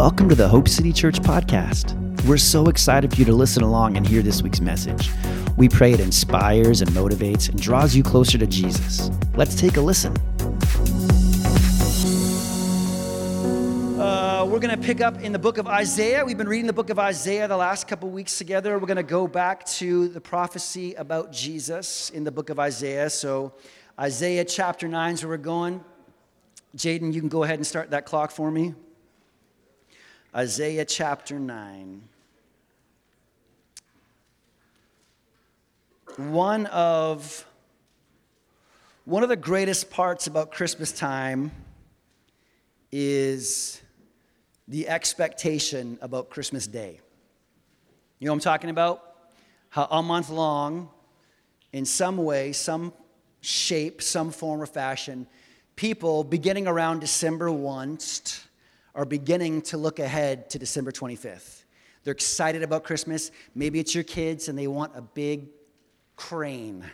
Welcome to the Hope City Church podcast. We're so excited for you to listen along and hear this week's message. We pray it inspires and motivates and draws you closer to Jesus. Let's take a listen. Uh, we're going to pick up in the book of Isaiah. We've been reading the book of Isaiah the last couple weeks together. We're going to go back to the prophecy about Jesus in the book of Isaiah. So, Isaiah chapter 9 is where we're going. Jaden, you can go ahead and start that clock for me. Isaiah chapter 9. One of, one of the greatest parts about Christmas time is the expectation about Christmas Day. You know what I'm talking about? How a month long, in some way, some shape, some form or fashion, people beginning around December 1 are beginning to look ahead to December 25th. They're excited about Christmas. Maybe it's your kids and they want a big crane,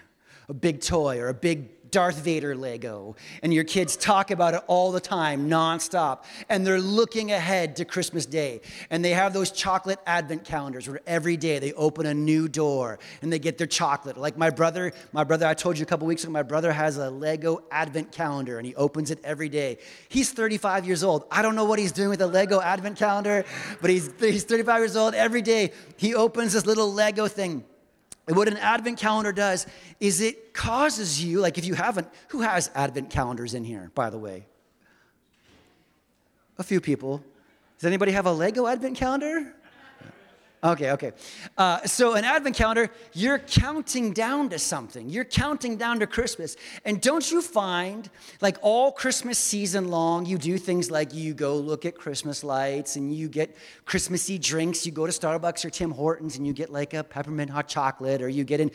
a big toy, or a big Darth Vader Lego, and your kids talk about it all the time, nonstop, and they're looking ahead to Christmas Day. And they have those chocolate advent calendars where every day they open a new door and they get their chocolate. Like my brother, my brother, I told you a couple weeks ago, my brother has a Lego advent calendar and he opens it every day. He's 35 years old. I don't know what he's doing with a Lego advent calendar, but he's, he's 35 years old. Every day he opens this little Lego thing and what an advent calendar does is it causes you, like if you haven't, who has advent calendars in here, by the way? A few people. Does anybody have a Lego advent calendar? Okay, okay. Uh, so, an advent calendar, you're counting down to something. You're counting down to Christmas. And don't you find, like all Christmas season long, you do things like you go look at Christmas lights and you get Christmassy drinks. You go to Starbucks or Tim Hortons and you get like a peppermint hot chocolate or you get an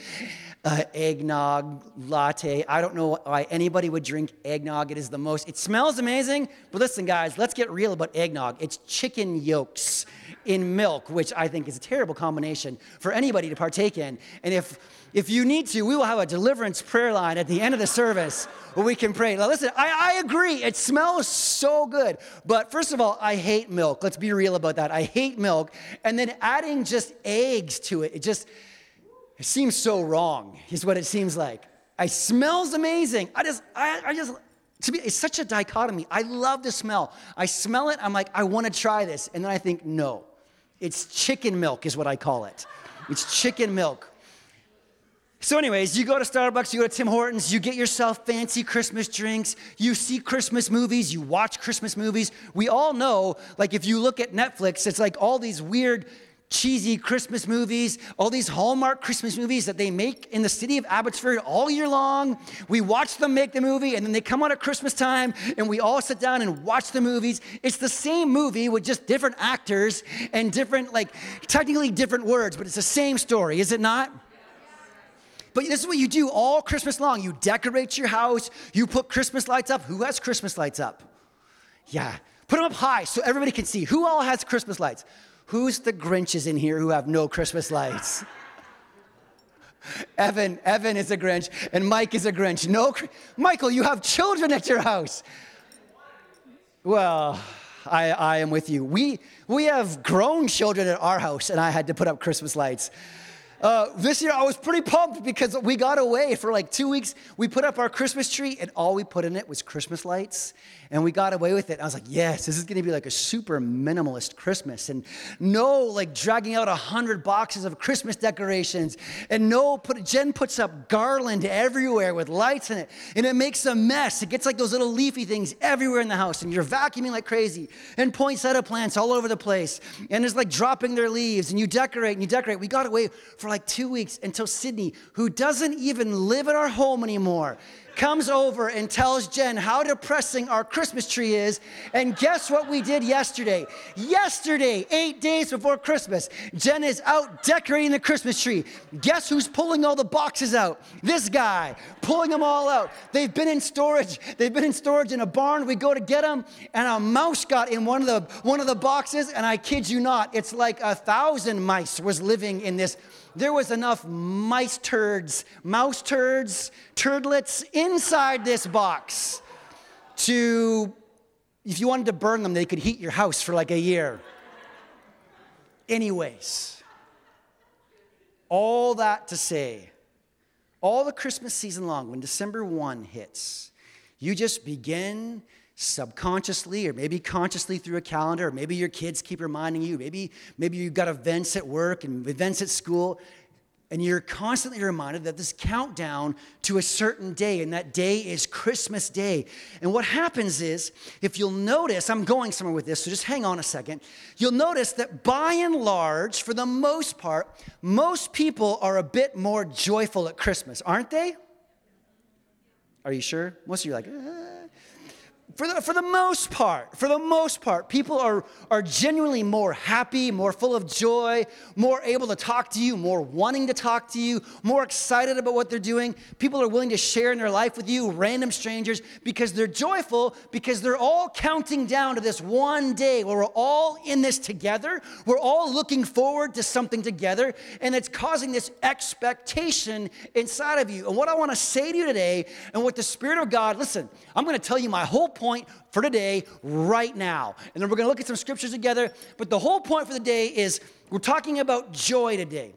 uh, eggnog latte. I don't know why anybody would drink eggnog. It is the most, it smells amazing. But listen, guys, let's get real about eggnog. It's chicken yolks in milk, which I think is a terrible combination for anybody to partake in. And if if you need to, we will have a deliverance prayer line at the end of the service where we can pray. Now, listen, I, I agree. It smells so good. But first of all, I hate milk. Let's be real about that. I hate milk. And then adding just eggs to it, it just it seems so wrong, is what it seems like. It smells amazing. I just, I, I just, to me, it's such a dichotomy. I love the smell. I smell it, I'm like, I want to try this. And then I think, no. It's chicken milk, is what I call it. It's chicken milk. So, anyways, you go to Starbucks, you go to Tim Hortons, you get yourself fancy Christmas drinks, you see Christmas movies, you watch Christmas movies. We all know, like, if you look at Netflix, it's like all these weird cheesy Christmas movies, all these Hallmark Christmas movies that they make in the city of Abbotsford all year long. We watch them make the movie, and then they come out at Christmas time, and we all sit down and watch the movies. It's the same movie with just different actors and different, like, technically different words, but it's the same story, is it not? But this is what you do all Christmas long. You decorate your house, you put Christmas lights up. Who has Christmas lights up? Yeah. Put them up high so everybody can see. Who all has Christmas lights? Who's the Grinches in here who have no Christmas lights? Evan, Evan is a Grinch, and Mike is a Grinch. No, Michael, you have children at your house. Well, I, I am with you. We, we have grown children at our house, and I had to put up Christmas lights. Uh, this year I was pretty pumped because we got away for like two weeks. We put up our Christmas tree, and all we put in it was Christmas lights and we got away with it. I was like, yes, this is to be like a super minimalist Christmas, and no like dragging out a hundred boxes of Christmas decorations, and no put. Jen puts up garland everywhere with lights in it, and it makes a mess. It gets like those little leafy things everywhere in the house, and you're vacuuming like crazy, and poinsettia plants all over the place, and it's like dropping their leaves, and you decorate and you decorate. We got away for like two weeks until Sydney, who doesn't even live in our home anymore, comes over and tells Jen how depressing our Christmas tree is. And guess what we did yesterday? Yesterday, eight days before Christmas, Jen is out decorating the Christmas tree. Guess who's pulling all the boxes out? This guy, pulling them all out. They've been in storage. They've been in storage in a barn. We go to get them, and a mouse got in one of the one of the boxes. And I kid you not, it's like a thousand mice was living in this there was enough mice turds, mouse turds, turdlets inside this box to if you wanted to burn them, they could heat your house for like a year. Anyways, all that to say, all the Christmas season long, when December 1 hits, you just begin subconsciously or maybe consciously through a calendar, or maybe your kids keep reminding you, maybe, maybe you've got events at work and events at school, and you're constantly reminded that this countdown to a certain day, and that day is Christmas Day. And what happens is, if you'll notice, I'm going somewhere with this, so just hang on a second. You'll notice that by and large, for the most part, most people are a bit more joyful at Christmas, aren't they? Are you sure? Most of you are like, uh for the, for the most part, for the most part, people are, are genuinely more happy, more full of joy, more able to talk to you, more wanting to talk to you, more excited about what they're doing. People are willing to share in their life with you, random strangers, because they're joyful, because they're all counting down to this one day where we're all in this together. We're all looking forward to something together, and it's causing this expectation inside of you. And what I want to say to you today, and what the Spirit of God, listen, I'm going to tell you my whole point for today right now. And then we're going to look at some scriptures together. But the whole point for the day is we're talking about joy today.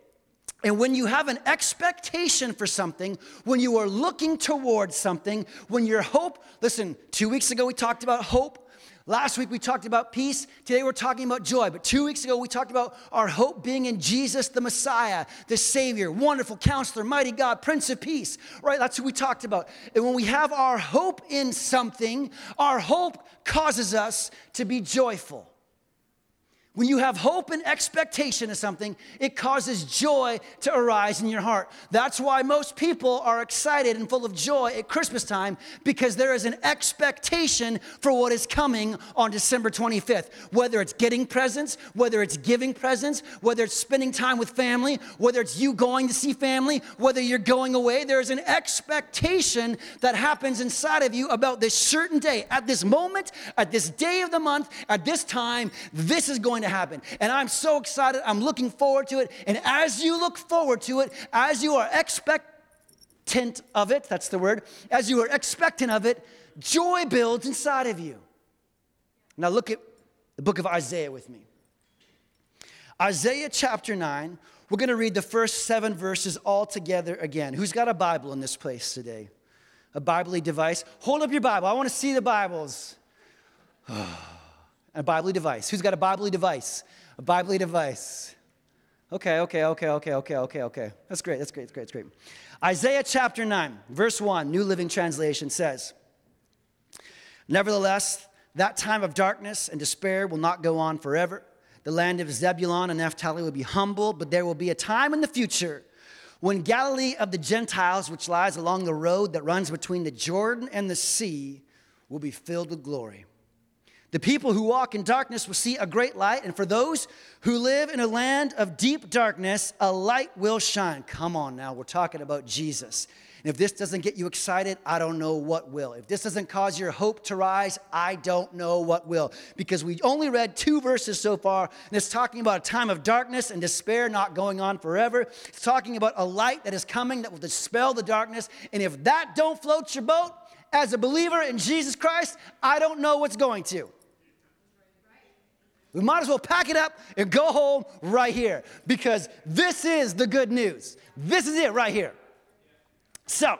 And when you have an expectation for something, when you are looking towards something, when your hope, listen, two weeks ago we talked about hope. Last week we talked about peace. Today we're talking about joy. But two weeks ago we talked about our hope being in Jesus, the Messiah, the Savior, wonderful counselor, mighty God, Prince of Peace. Right? That's who we talked about. And when we have our hope in something, our hope causes us to be joyful. When you have hope and expectation of something, it causes joy to arise in your heart. That's why most people are excited and full of joy at Christmas time because there is an expectation for what is coming on December 25th. Whether it's getting presents, whether it's giving presents, whether it's spending time with family, whether it's you going to see family, whether you're going away, there is an expectation that happens inside of you about this certain day. At this moment, at this day of the month, at this time, this is going to happen. And I'm so excited. I'm looking forward to it. And as you look forward to it, as you are expectant of it, that's the word, as you are expectant of it, joy builds inside of you. Now look at the book of Isaiah with me. Isaiah chapter 9, we're going to read the first seven verses all together again. Who's got a Bible in this place today? A Bible device? Hold up your Bible. I want to see the Bibles. a Bible device. Who's got a Bible device? A Bible device. Okay, okay, okay, okay, okay, okay, okay. That's great, that's great, that's great, that's great. Isaiah chapter 9, verse 1, New Living Translation says, Nevertheless, that time of darkness and despair will not go on forever. The land of Zebulun and Naphtali will be humble, but there will be a time in the future when Galilee of the Gentiles, which lies along the road that runs between the Jordan and the sea, will be filled with glory. The people who walk in darkness will see a great light, and for those who live in a land of deep darkness, a light will shine. Come on now, we're talking about Jesus. And if this doesn't get you excited, I don't know what will. If this doesn't cause your hope to rise, I don't know what will. Because we only read two verses so far, and it's talking about a time of darkness and despair not going on forever. It's talking about a light that is coming that will dispel the darkness. And if that don't float your boat, as a believer in Jesus Christ, I don't know what's going to. We might as well pack it up and go home right here because this is the good news. This is it right here. So,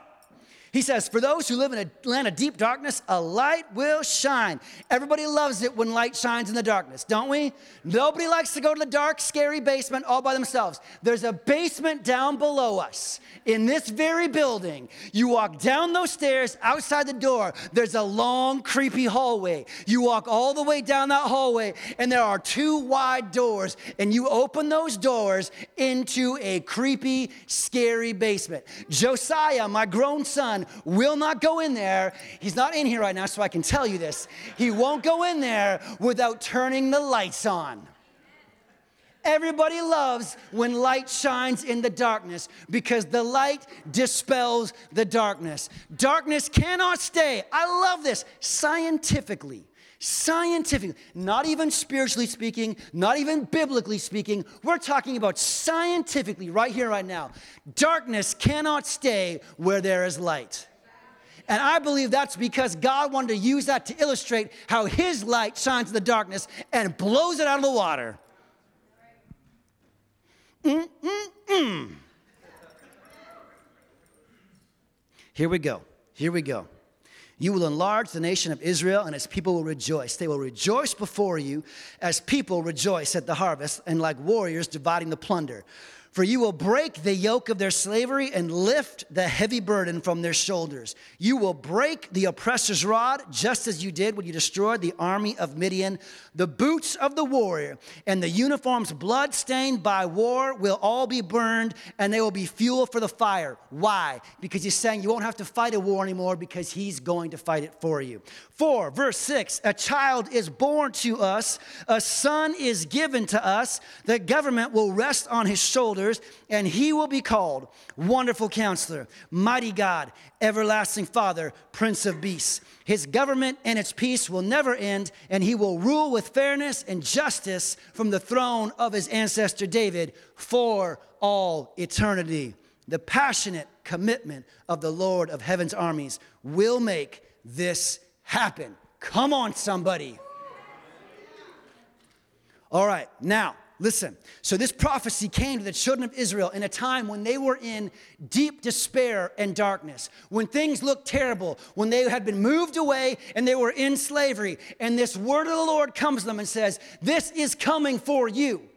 he says, For those who live in a land of deep darkness, a light will shine. Everybody loves it when light shines in the darkness, don't we? Nobody likes to go to the dark, scary basement all by themselves. There's a basement down below us in this very building. You walk down those stairs outside the door, there's a long, creepy hallway. You walk all the way down that hallway, and there are two wide doors, and you open those doors into a creepy, scary basement. Josiah, my grown son, will not go in there. He's not in here right now, so I can tell you this. He won't go in there without turning the lights on. Everybody loves when light shines in the darkness because the light dispels the darkness. Darkness cannot stay. I love this scientifically. Scientifically, not even spiritually speaking, not even biblically speaking, we're talking about scientifically right here, right now. Darkness cannot stay where there is light. And I believe that's because God wanted to use that to illustrate how His light shines in the darkness and blows it out of the water. Mm-mm-mm. Here we go. Here we go. You will enlarge the nation of Israel, and its people will rejoice. They will rejoice before you as people rejoice at the harvest, and like warriors dividing the plunder. For you will break the yoke of their slavery and lift the heavy burden from their shoulders. You will break the oppressor's rod, just as you did when you destroyed the army of Midian. The boots of the warrior and the uniforms bloodstained by war will all be burned, and they will be fuel for the fire. Why? Because he's saying you won't have to fight a war anymore because he's going to fight it for you. 4, verse 6 A child is born to us, a son is given to us, the government will rest on his shoulders, and he will be called Wonderful Counselor, Mighty God, Everlasting Father, Prince of Peace. His government and its peace will never end, and he will rule with fairness and justice from the throne of his ancestor David for all eternity. The passionate commitment of the Lord of heaven's armies will make this happen. Come on, somebody. All right, now, listen. So, this prophecy came to the children of Israel in a time when they were in deep despair and darkness, when things looked terrible, when they had been moved away and they were in slavery. And this word of the Lord comes to them and says, This is coming for you.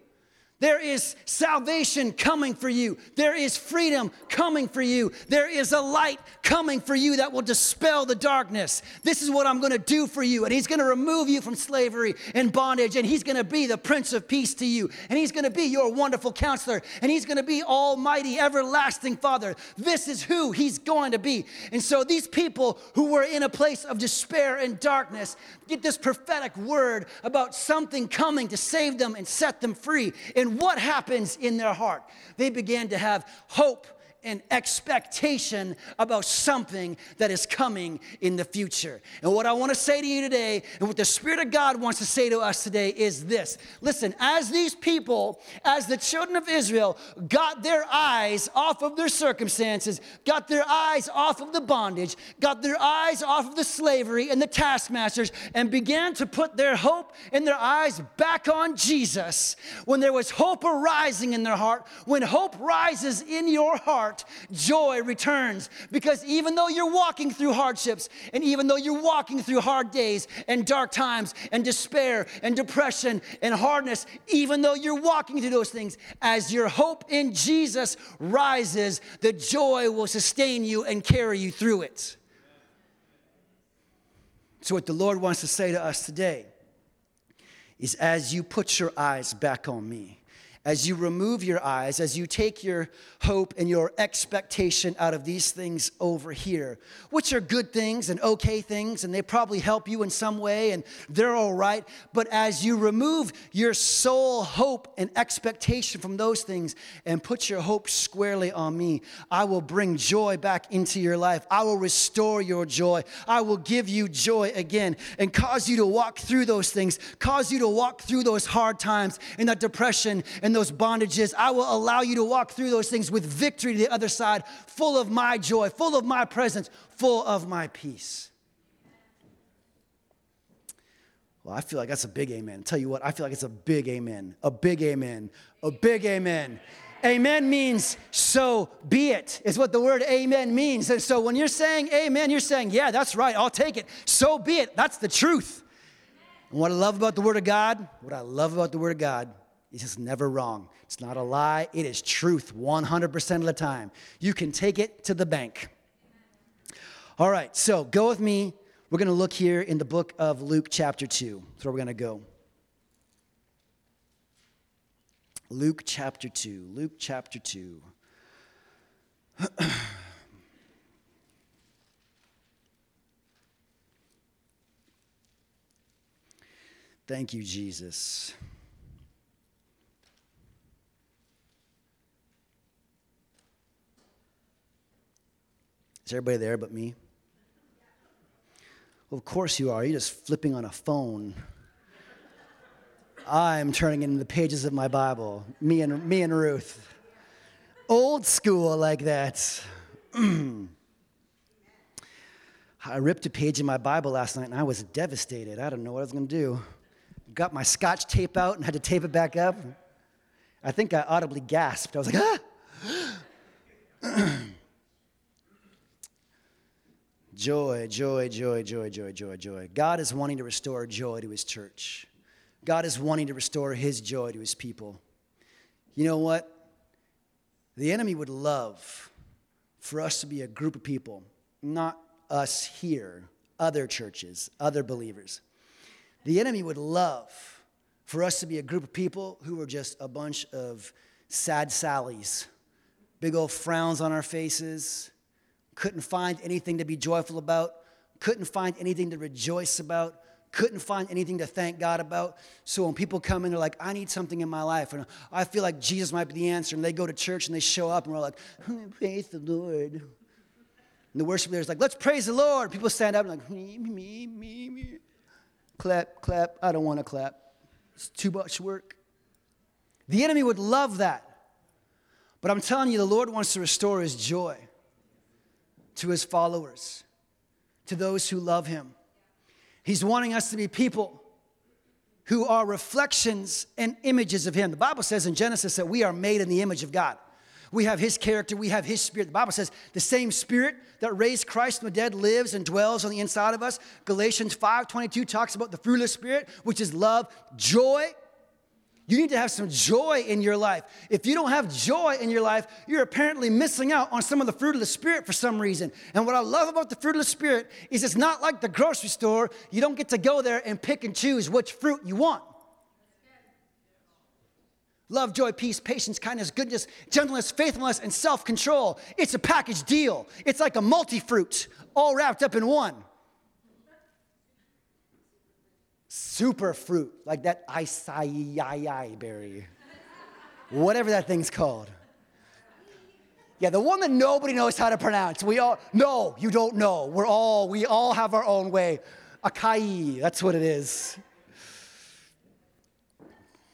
There is salvation coming for you. There is freedom coming for you. There is a light coming for you that will dispel the darkness. This is what I'm going to do for you. And He's going to remove you from slavery and bondage. And He's going to be the Prince of Peace to you. And He's going to be your wonderful counselor. And He's going to be Almighty, everlasting Father. This is who He's going to be. And so these people who were in a place of despair and darkness get this prophetic word about something coming to save them and set them free. And and what happens in their heart? They began to have hope and expectation about something that is coming in the future. And what I want to say to you today, and what the Spirit of God wants to say to us today, is this Listen, as these people, as the children of Israel, got their eyes off of their circumstances, got their eyes off of the bondage, got their eyes off of the slavery and the taskmasters, and began to put their hope and their eyes back on Jesus, when there was hope arising in their heart, when hope rises in your heart, heart, joy returns. Because even though you're walking through hardships, and even though you're walking through hard days and dark times and despair and depression and hardness, even though you're walking through those things, as your hope in Jesus rises, the joy will sustain you and carry you through it. So, what the Lord wants to say to us today is as you put your eyes back on me, as you remove your eyes, as you take your hope and your expectation out of these things over here, which are good things and okay things, and they probably help you in some way and they're all right. But as you remove your sole hope and expectation from those things and put your hope squarely on me, I will bring joy back into your life. I will restore your joy. I will give you joy again and cause you to walk through those things, cause you to walk through those hard times and that depression and those bondages. I will allow you to walk through those things with victory to the other side, full of my joy, full of my presence, full of my peace. Well, I feel like that's a big amen. Tell you what, I feel like it's a big amen, a big amen, a big amen. Amen means so be it, is what the word amen means. And so when you're saying amen, you're saying, yeah, that's right, I'll take it. So be it. That's the truth. And what I love about the word of God, what I love about the word of God it's just never wrong. It's not a lie, it is truth 100% of the time. You can take it to the bank. All right, so go with me. We're going to look here in the book of Luke, chapter 2. That's where we're going to go. Luke chapter 2. Luke chapter 2. Thank you, Jesus. Is everybody there but me? Well, of course you are. You're just flipping on a phone. I'm turning in the pages of my Bible, me and, me and Ruth. Old school like that. I ripped a page in my Bible last night and I was devastated. I don't know what I was going to do. Got my scotch tape out and had to tape it back up. I think I audibly gasped. I was like, ah! joy, joy, joy, joy, joy, joy, joy. God is wanting to restore joy to his church. God is wanting to restore his joy to his people. You know what? The enemy would love for us to be a group of people, not us here, other churches, other believers. The enemy would love for us to be a group of people who are just a bunch of sad Sallies, big old frowns on our faces, couldn't find anything to be joyful about, couldn't find anything to rejoice about, couldn't find anything to thank God about. So when people come in, they're like, I need something in my life. And I feel like Jesus might be the answer. And they go to church and they show up and we're like, praise the Lord. And the worship leader's like, let's praise the Lord. People stand up and like, me, me, me, me. Clap, clap. I don't want to clap. It's too much work. The enemy would love that. But I'm telling you, the Lord wants to restore his joy to his followers, to those who love him. He's wanting us to be people who are reflections and images of him. The Bible says in Genesis that we are made in the image of God. We have his character, we have his spirit. The Bible says the same spirit that raised Christ from the dead lives and dwells on the inside of us. Galatians 5:22 talks about the fruit of the spirit, which is love, joy, you need to have some joy in your life. If you don't have joy in your life, you're apparently missing out on some of the fruit of the Spirit for some reason. And what I love about the fruit of the Spirit is it's not like the grocery store. You don't get to go there and pick and choose which fruit you want. Love, joy, peace, patience, kindness, goodness, gentleness, faithfulness, and self control. It's a package deal. It's like a multi fruit all wrapped up in one super fruit, like that acai berry, whatever that thing's called. Yeah, the one that nobody knows how to pronounce. We all, no, you don't know. We're all, we all have our own way. Acai, that's what it is.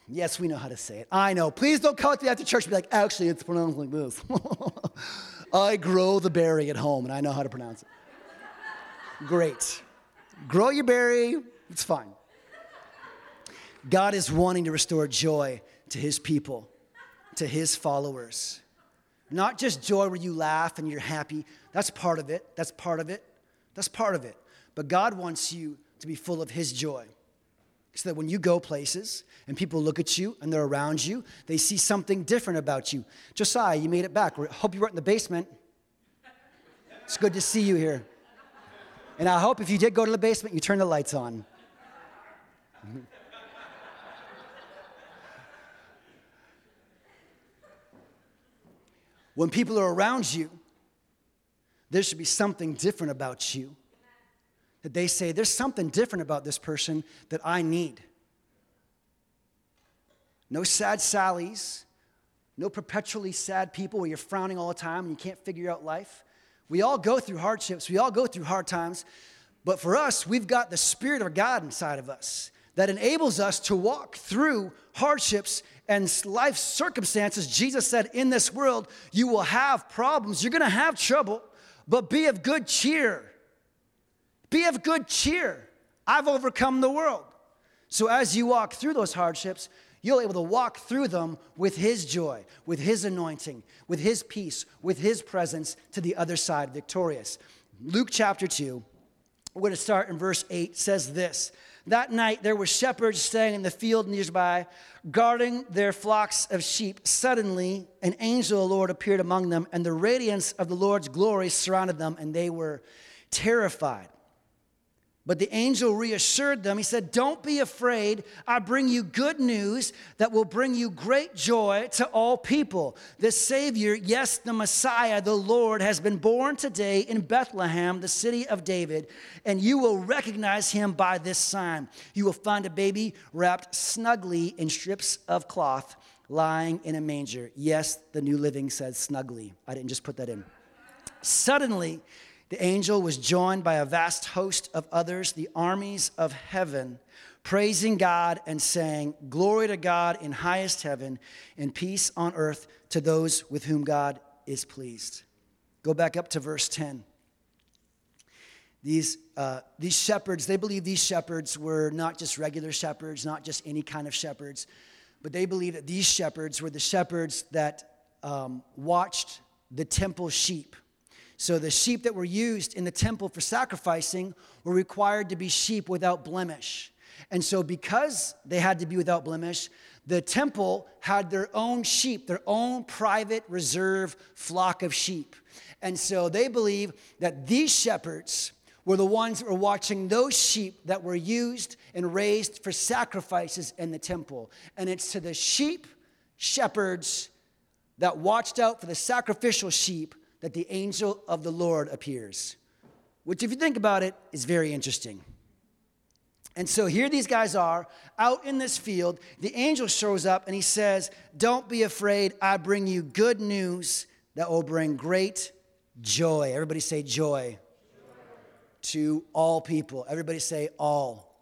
Yes, we know how to say it. I know. Please don't come to me after church and be like, actually, it's pronounced like this. I grow the berry at home and I know how to pronounce it. Great. Grow your berry, it's fine. God is wanting to restore joy to his people, to his followers. Not just joy where you laugh and you're happy. That's part of it. That's part of it. That's part of it. But God wants you to be full of his joy. So that when you go places and people look at you and they're around you, they see something different about you. Josiah, you made it back. Hope you weren't in the basement. It's good to see you here. And I hope if you did go to the basement, you turn the lights on. When people are around you, there should be something different about you. That they say, there's something different about this person that I need. No sad Sallies, no perpetually sad people where you're frowning all the time and you can't figure out life. We all go through hardships, we all go through hard times, but for us, we've got the Spirit of God inside of us that enables us to walk through hardships and life circumstances. Jesus said, In this world, you will have problems, you're gonna have trouble, but be of good cheer. Be of good cheer. I've overcome the world. So as you walk through those hardships, you'll be able to walk through them with His joy, with His anointing, with His peace, with His presence to the other side victorious. Luke chapter 2, we're going to start in verse 8, says this that night there were shepherds staying in the field nearby, guarding their flocks of sheep. Suddenly, an angel of the Lord appeared among them, and the radiance of the Lord's glory surrounded them, and they were terrified. But the angel reassured them. He said, Don't be afraid. I bring you good news that will bring you great joy to all people. The Savior, yes, the Messiah, the Lord, has been born today in Bethlehem, the city of David, and you will recognize him by this sign. You will find a baby wrapped snugly in strips of cloth, lying in a manger. Yes, the New Living says snugly. I didn't just put that in. Suddenly, the angel was joined by a vast host of others, the armies of heaven, praising God and saying, Glory to God in highest heaven, and peace on earth to those with whom God is pleased. Go back up to verse 10. These, uh, these shepherds, they believe these shepherds were not just regular shepherds, not just any kind of shepherds, but they believe that these shepherds were the shepherds that um, watched the temple sheep. So the sheep that were used in the temple for sacrificing were required to be sheep without blemish. And so, because they had to be without blemish, the temple had their own sheep, their own private reserve flock of sheep. And so they believe that these shepherds were the ones that were watching those sheep that were used and raised for sacrifices in the temple. And it's to the sheep shepherds that watched out for the sacrificial sheep that the angel of the Lord appears, which, if you think about it, is very interesting. And so here these guys are out in this field. The angel shows up and he says, Don't be afraid. I bring you good news that will bring great joy. Everybody say joy to all people. Everybody say all.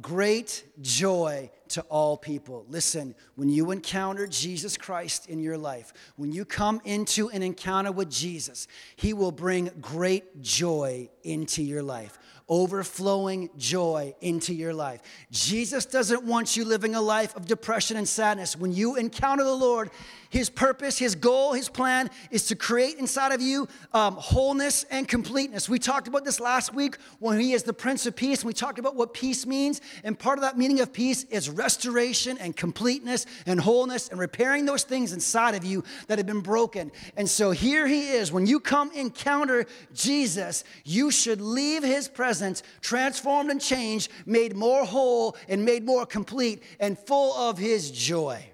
Great joy to all people. Listen, when you encounter Jesus Christ in your life, when you come into an encounter with Jesus, He will bring great joy into your life overflowing joy into your life. Jesus doesn't want you living a life of depression and sadness. When you encounter the Lord, his purpose, His goal, His plan is to create inside of you um, wholeness and completeness. We talked about this last week when He is the Prince of Peace. And we talked about what peace means. And part of that meaning of peace is restoration and completeness and wholeness and repairing those things inside of you that have been broken. And so here He is. When you come encounter Jesus, you should leave His presence transformed and changed, made more whole and made more complete and full of His joy.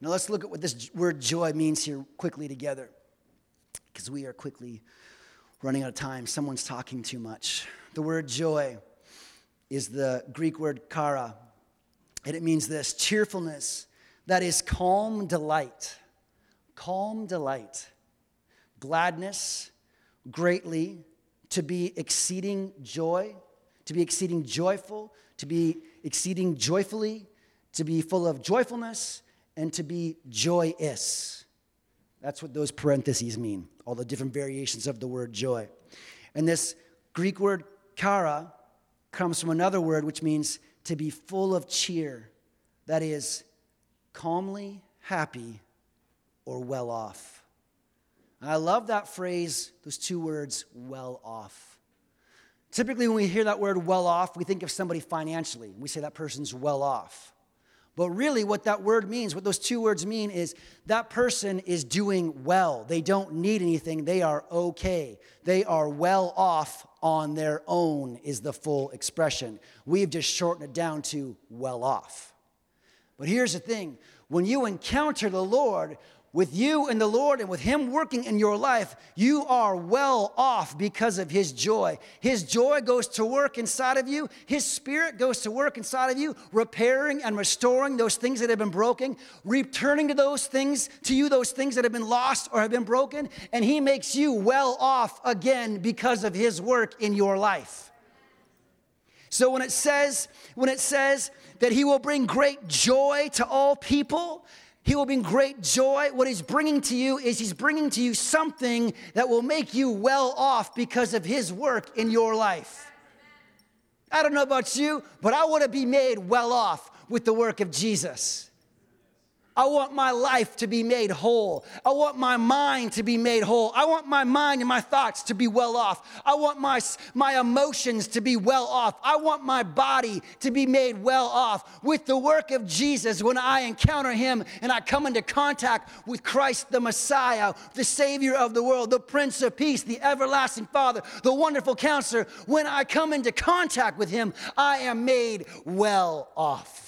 Now let's look at what this word joy means here quickly together, because we are quickly running out of time. Someone's talking too much. The word joy is the Greek word chara, and it means this cheerfulness that is calm delight. Calm delight. Gladness, greatly, to be exceeding joy, to be exceeding joyful, to be exceeding joyfully, to be full of joyfulness, and to be joyous. That's what those parentheses mean, all the different variations of the word joy. And this Greek word chara comes from another word which means to be full of cheer, that is, calmly happy or well off. I love that phrase, those two words, well off. Typically, when we hear that word well off, we think of somebody financially. We say that person's well off. But really, what that word means, what those two words mean, is that person is doing well. They don't need anything. They are okay. They are well off on their own, is the full expression. We've just shortened it down to well off. But here's the thing when you encounter the Lord, with you and the Lord and with Him working in your life, you are well off because of His joy. His joy goes to work inside of you, His Spirit goes to work inside of you, repairing and restoring those things that have been broken, returning to those things, to you, those things that have been lost or have been broken, and He makes you well off again because of His work in your life. So when it says, when it says that He will bring great joy to all people, he will bring great joy. What he's bringing to you is he's bringing to you something that will make you well off because of his work in your life. I don't know about you, but I want to be made well off with the work of Jesus. I want my life to be made whole. I want my mind to be made whole. I want my mind and my thoughts to be well off. I want my, my emotions to be well off. I want my body to be made well off with the work of Jesus when I encounter Him and I come into contact with Christ the Messiah, the Savior of the world, the Prince of Peace, the everlasting Father, the wonderful counselor. When I come into contact with Him, I am made well off.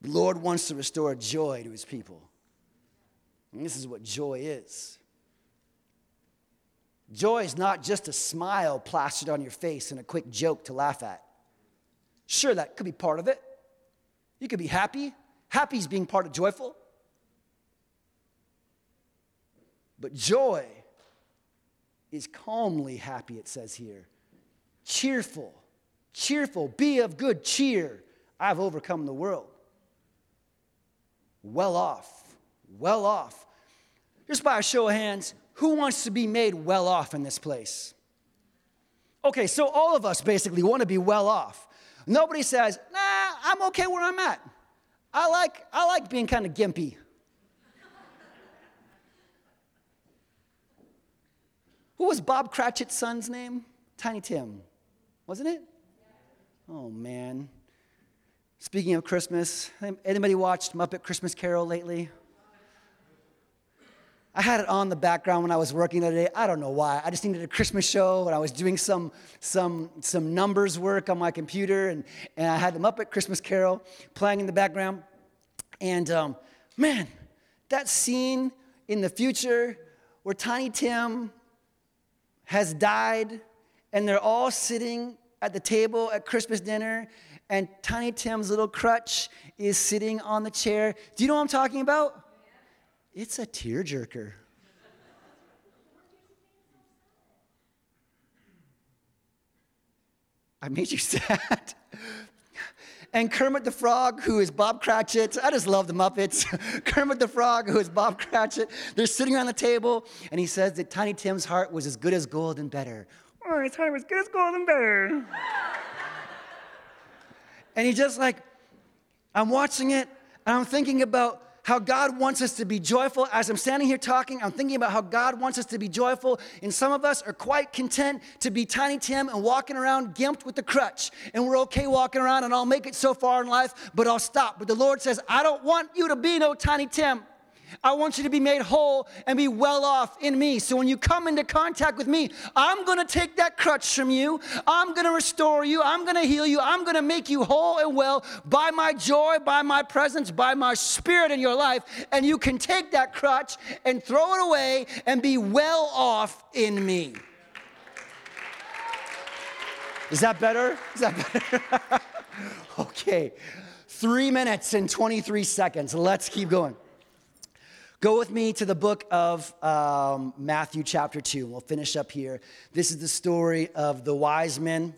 The Lord wants to restore joy to his people. And this is what joy is. Joy is not just a smile plastered on your face and a quick joke to laugh at. Sure, that could be part of it. You could be happy. Happy is being part of joyful. But joy is calmly happy, it says here, cheerful, cheerful, be of good cheer. I've overcome the world. Well off. well off. Just by a show of hands, who wants to be made well off in this place? Okay, so all of us basically want to be well off. Nobody says, nah, I'm okay where I'm at. I like, I like being kind of gimpy. Who was Bob Cratchit's son's name? Tiny Tim, wasn't it? Oh man. Speaking of Christmas, anybody watched Muppet Christmas Carol lately? I had it on the background when I was working the other day. I don't know why. I just needed a Christmas show, and I was doing some, some, some numbers work on my computer, and, and I had the Muppet Christmas Carol playing in the background. And um, man, that scene in the future where Tiny Tim has died, and they're all sitting at the table at Christmas dinner, and Tiny Tim's little crutch is sitting on the chair. Do you know what I'm talking about? It's a tearjerker. I made you sad. and Kermit the Frog, who is Bob Cratchit. I just love the Muppets. Kermit the Frog, who is Bob Cratchit. They're sitting around the table, and he says that Tiny Tim's heart was as good as gold and better. Oh, his heart was good as gold and better. and he's just like, I'm watching it, and I'm thinking about how God wants us to be joyful. As I'm standing here talking, I'm thinking about how God wants us to be joyful. And some of us are quite content to be Tiny Tim and walking around gimped with the crutch. And we're okay walking around, and I'll make it so far in life, but I'll stop. But the Lord says, I don't want you to be no Tiny Tim. I want you to be made whole and be well off in me. So when you come into contact with me, I'm going to take that crutch from you. I'm going to restore you. I'm going to heal you. I'm going to make you whole and well by my joy, by my presence, by my spirit in your life. And you can take that crutch and throw it away and be well off in me. Is that better? Is that better? okay. Three minutes and 23 seconds. Let's keep going. Go with me to the book of um, Matthew, chapter 2. We'll finish up here. This is the story of the wise men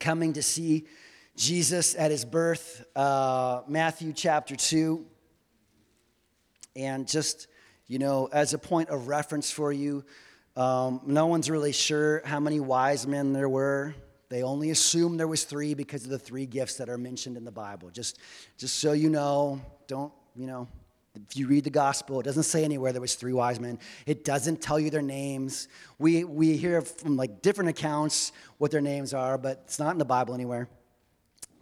coming to see Jesus at his birth. Uh, Matthew, chapter 2. And just, you know, as a point of reference for you, um, no one's really sure how many wise men there were. They only assume there was three because of the three gifts that are mentioned in the Bible. Just, just so you know, don't, you know, if you read the gospel, it doesn't say anywhere there was three wise men. It doesn't tell you their names. We, we hear from like different accounts what their names are, but it's not in the Bible anywhere.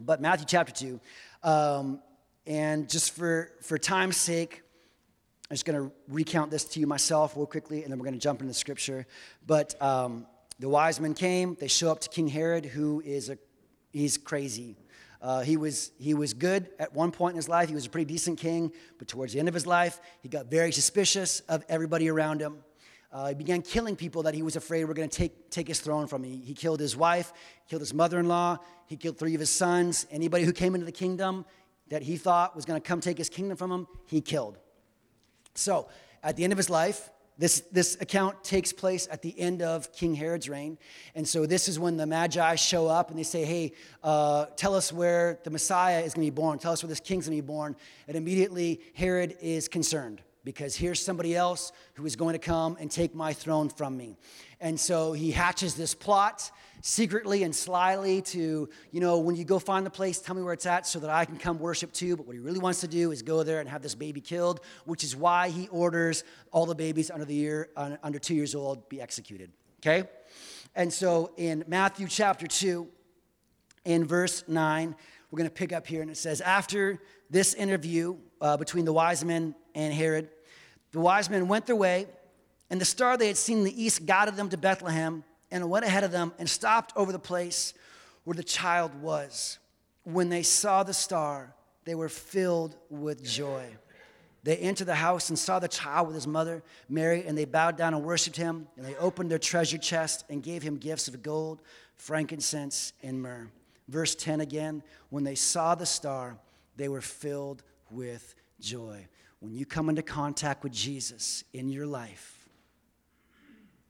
But Matthew chapter 2. Um, and just for, for time's sake, I'm just going to recount this to you myself real quickly, and then we're going to jump into scripture. But um, the wise men came. They show up to King Herod, who is a he's crazy. Uh, he, was, he was good at one point in his life. He was a pretty decent king, but towards the end of his life, he got very suspicious of everybody around him. Uh, he began killing people that he was afraid were going to take, take his throne from him. He, he killed his wife, killed his mother in law, he killed three of his sons. Anybody who came into the kingdom that he thought was going to come take his kingdom from him, he killed. So, at the end of his life, this, this account takes place at the end of King Herod's reign. And so this is when the Magi show up and they say, Hey, uh, tell us where the Messiah is going to be born. Tell us where this king's going to be born. And immediately Herod is concerned because here's somebody else who is going to come and take my throne from me. And so he hatches this plot secretly and slyly to, you know, when you go find the place, tell me where it's at so that I can come worship too. But what he really wants to do is go there and have this baby killed, which is why he orders all the babies under the year, under two years old be executed. Okay? And so in Matthew chapter 2, in verse 9, we're going to pick up here, and it says, After this interview uh, between the wise men and Herod, the wise men went their way, and the star they had seen in the east guided them to Bethlehem and went ahead of them and stopped over the place where the child was. When they saw the star, they were filled with joy. They entered the house and saw the child with his mother, Mary, and they bowed down and worshiped him. And they opened their treasure chest and gave him gifts of gold, frankincense, and myrrh. Verse 10 again when they saw the star, they were filled with joy. When you come into contact with Jesus in your life,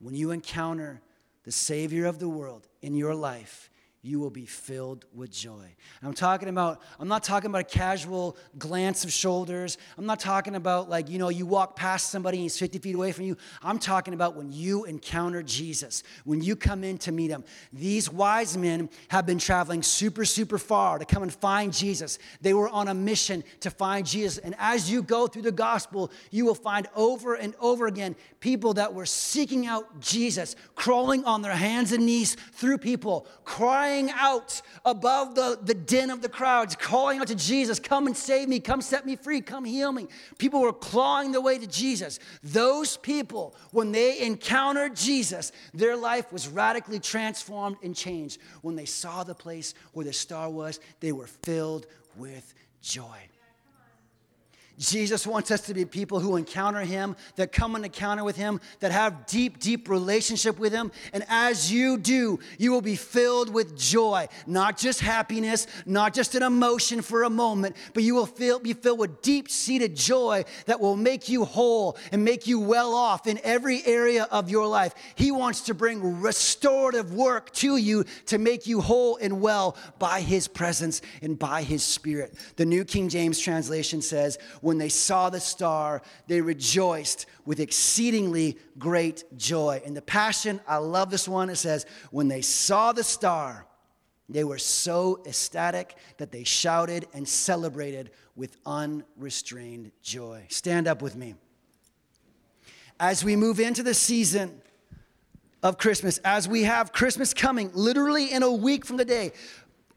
when you encounter the Savior of the world in your life, you will be filled with joy. I'm talking about, I'm not talking about a casual glance of shoulders. I'm not talking about like, you know, you walk past somebody and he's 50 feet away from you. I'm talking about when you encounter Jesus, when you come in to meet him. These wise men have been traveling super, super far to come and find Jesus. They were on a mission to find Jesus. And as you go through the gospel, you will find over and over again people that were seeking out Jesus, crawling on their hands and knees through people, crying crying out above the, the din of the crowds, calling out to Jesus, Come and save me, come set me free, come heal me. People were clawing their way to Jesus. Those people, when they encountered Jesus, their life was radically transformed and changed. When they saw the place where the star was, they were filled with joy. Jesus wants us to be people who encounter him, that come and encounter with him, that have deep, deep relationship with him. And as you do, you will be filled with joy, not just happiness, not just an emotion for a moment, but you will feel, be filled with deep seated joy that will make you whole and make you well off in every area of your life. He wants to bring restorative work to you to make you whole and well by his presence and by his spirit. The New King James translation says, when they saw the star, they rejoiced with exceedingly great joy. In the Passion, I love this one. It says, When they saw the star, they were so ecstatic that they shouted and celebrated with unrestrained joy. Stand up with me. As we move into the season of Christmas, as we have Christmas coming literally in a week from today,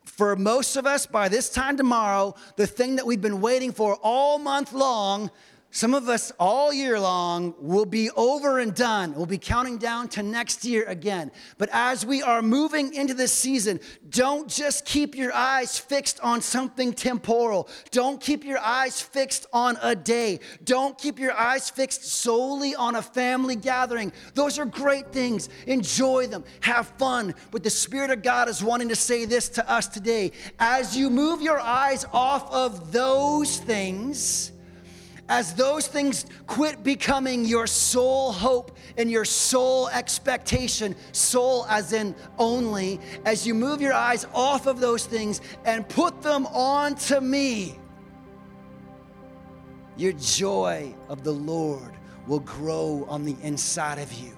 for most of us, by this time tomorrow, the thing that we've been waiting for all month long some of us all year long will be over and done. We'll be counting down to next year again. But as we are moving into this season, don't just keep your eyes fixed on something temporal. Don't keep your eyes fixed on a day. Don't keep your eyes fixed solely on a family gathering. Those are great things. Enjoy them, have fun. But the Spirit of God is wanting to say this to us today. As you move your eyes off of those things, as those things quit becoming your sole hope and your sole expectation, sole as in only, as you move your eyes off of those things and put them on to me, your joy of the Lord will grow on the inside of you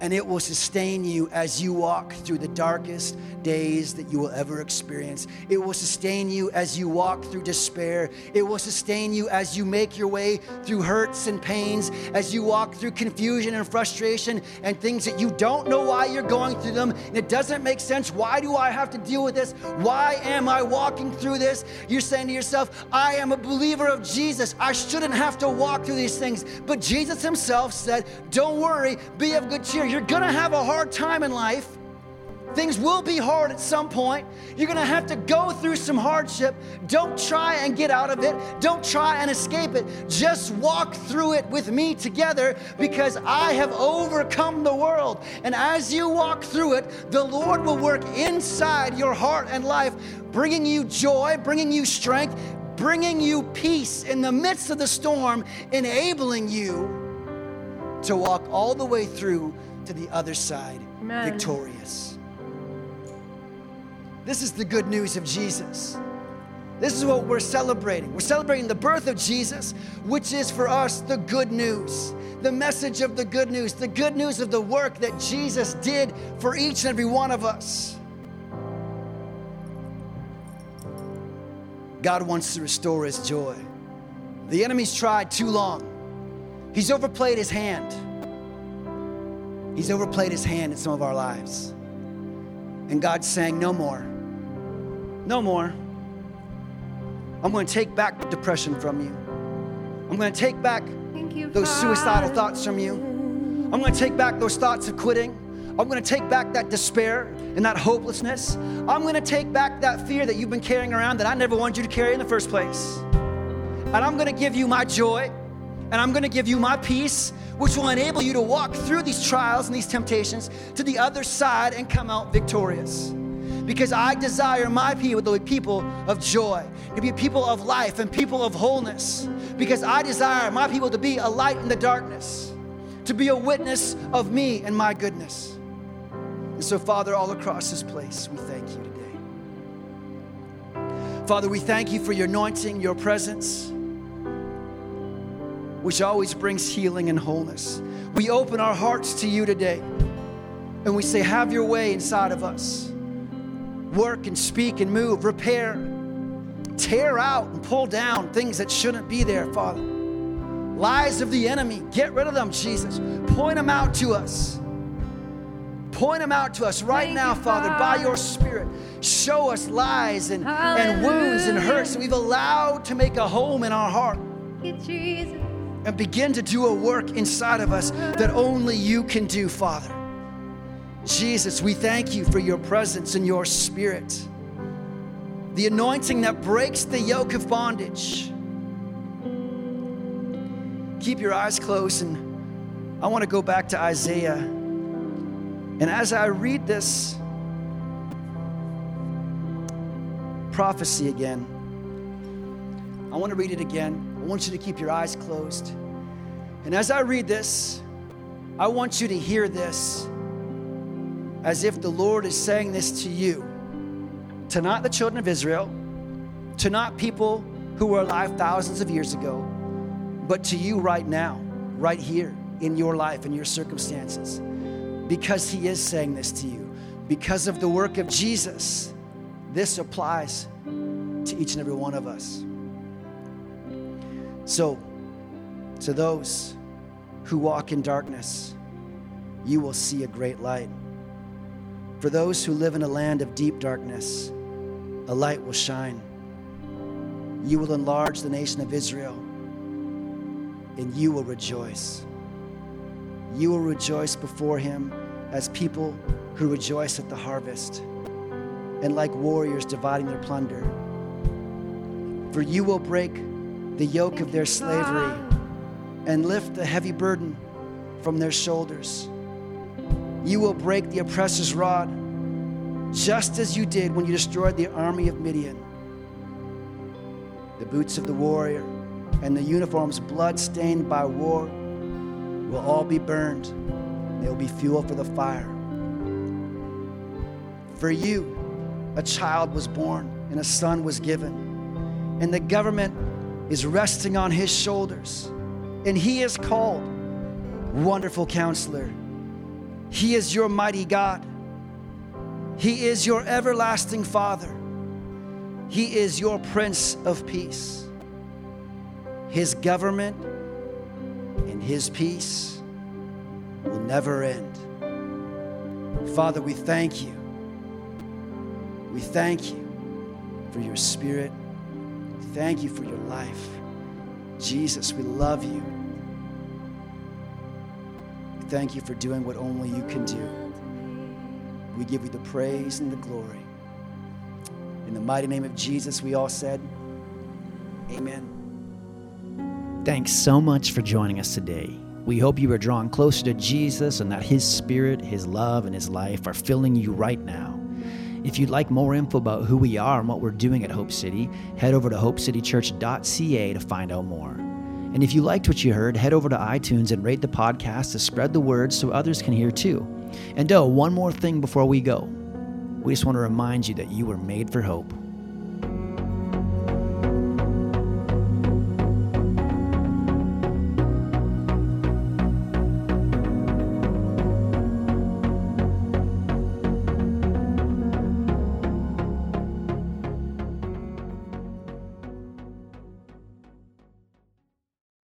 and it will sustain you as you walk through the darkest days that you will ever experience. It will sustain you as you walk through despair. It will sustain you as you make your way through hurts and pains, as you walk through confusion and frustration and things that you don't know why you're going through them. And it doesn't make sense. Why do I have to deal with this? Why am I walking through this? You're saying to yourself, I am a believer of Jesus. I shouldn't have to walk through these things. But Jesus himself said, Don't worry, be of good cheer you're gonna have a hard time in life. Things will be hard at some point. You're gonna have to go through some hardship. Don't try and get out of it. Don't try and escape it. Just walk through it with me together because I have overcome the world. And as you walk through it, the Lord will work inside your heart and life, bringing you joy, bringing you strength, bringing you peace in the midst of the storm, enabling you to walk all the way through to the other side Amen. victorious. This is the good news of Jesus. This is what we're celebrating. We're celebrating the birth of Jesus, which is for us the good news, the message of the good news, the good news of the work that Jesus did for each and every one of us. God wants to restore his joy. The enemy's tried too long, he's overplayed his hand. He's overplayed his hand in some of our lives. And God's saying, No more. No more. I'm going to take back depression from you. I'm going to take back you, those suicidal thoughts from you. I'm going to take back those thoughts of quitting. I'm going to take back that despair and that hopelessness. I'm going to take back that fear that you've been carrying around that I never wanted you to carry in the first place. And I'm going to give you my joy and I'm going to give you my peace which will enable you to walk through these trials and these temptations to the other side and come out victorious. Because I desire my people to be people of joy, to be people of life and people of wholeness. Because I desire my people to be a light in the darkness, to be a witness of me and my goodness. And so, Father, all across this place, we thank you today. Father, we thank you for your anointing, your presence, which always brings healing and wholeness. We open our hearts to you today and we say, Have your way inside of us. Work and speak and move, repair, tear out and pull down things that shouldn't be there, Father. Lies of the enemy, get rid of them, Jesus. Point them out to us. Point them out to us right Thank now, you, Father, by your Spirit. Show us lies and, and wounds and hurts that we've allowed to make a home in our heart Thank you, Jesus. And begin to do a work inside of us that only you can do, Father. Jesus, we thank you for your presence and your spirit. The anointing that breaks the yoke of bondage. Keep your eyes closed, and I want to go back to Isaiah. And as I read this prophecy again, I want to read it again. Want you to keep your eyes closed. And as I read this, I want you to hear this as if the Lord is saying this to you, to not the children of Israel, to not people who were alive thousands of years ago, but to you right now, right here in your life and your circumstances. Because He is saying this to you. Because of the work of Jesus, this applies to each and every one of us. So, to those who walk in darkness, you will see a great light. For those who live in a land of deep darkness, a light will shine. You will enlarge the nation of Israel, and you will rejoice. You will rejoice before him as people who rejoice at the harvest, and like warriors dividing their plunder. For you will break the yoke of their slavery and lift the heavy burden from their shoulders. You will break the oppressor's rod, just as you did when you destroyed the army of Midian. The boots of the warrior and the uniforms blood stained by war will all be burned. They will be fuel for the fire. For you, a child was born and a son was given, and the government is resting on his shoulders, and he is called Wonderful Counselor. He is your mighty God. He is your everlasting Father. He is your Prince of Peace. His government and His peace will never end. Father, we thank you. We thank you for your Spirit. Thank you for your life. Jesus, we love you. We thank you for doing what only you can do. We give you the praise and the glory. In the mighty name of Jesus, we all said, Amen. Thanks so much for joining us today. We hope you are drawn closer to Jesus and that His Spirit, His love, and His life are filling you right now. If you'd like more info about who we are and what we're doing at Hope City, head over to hopecitychurch.ca to find out more. And if you liked what you heard, head over to iTunes and rate the podcast to spread the word so others can hear too. And oh, one more thing before we go. We just want to remind you that you were made for hope.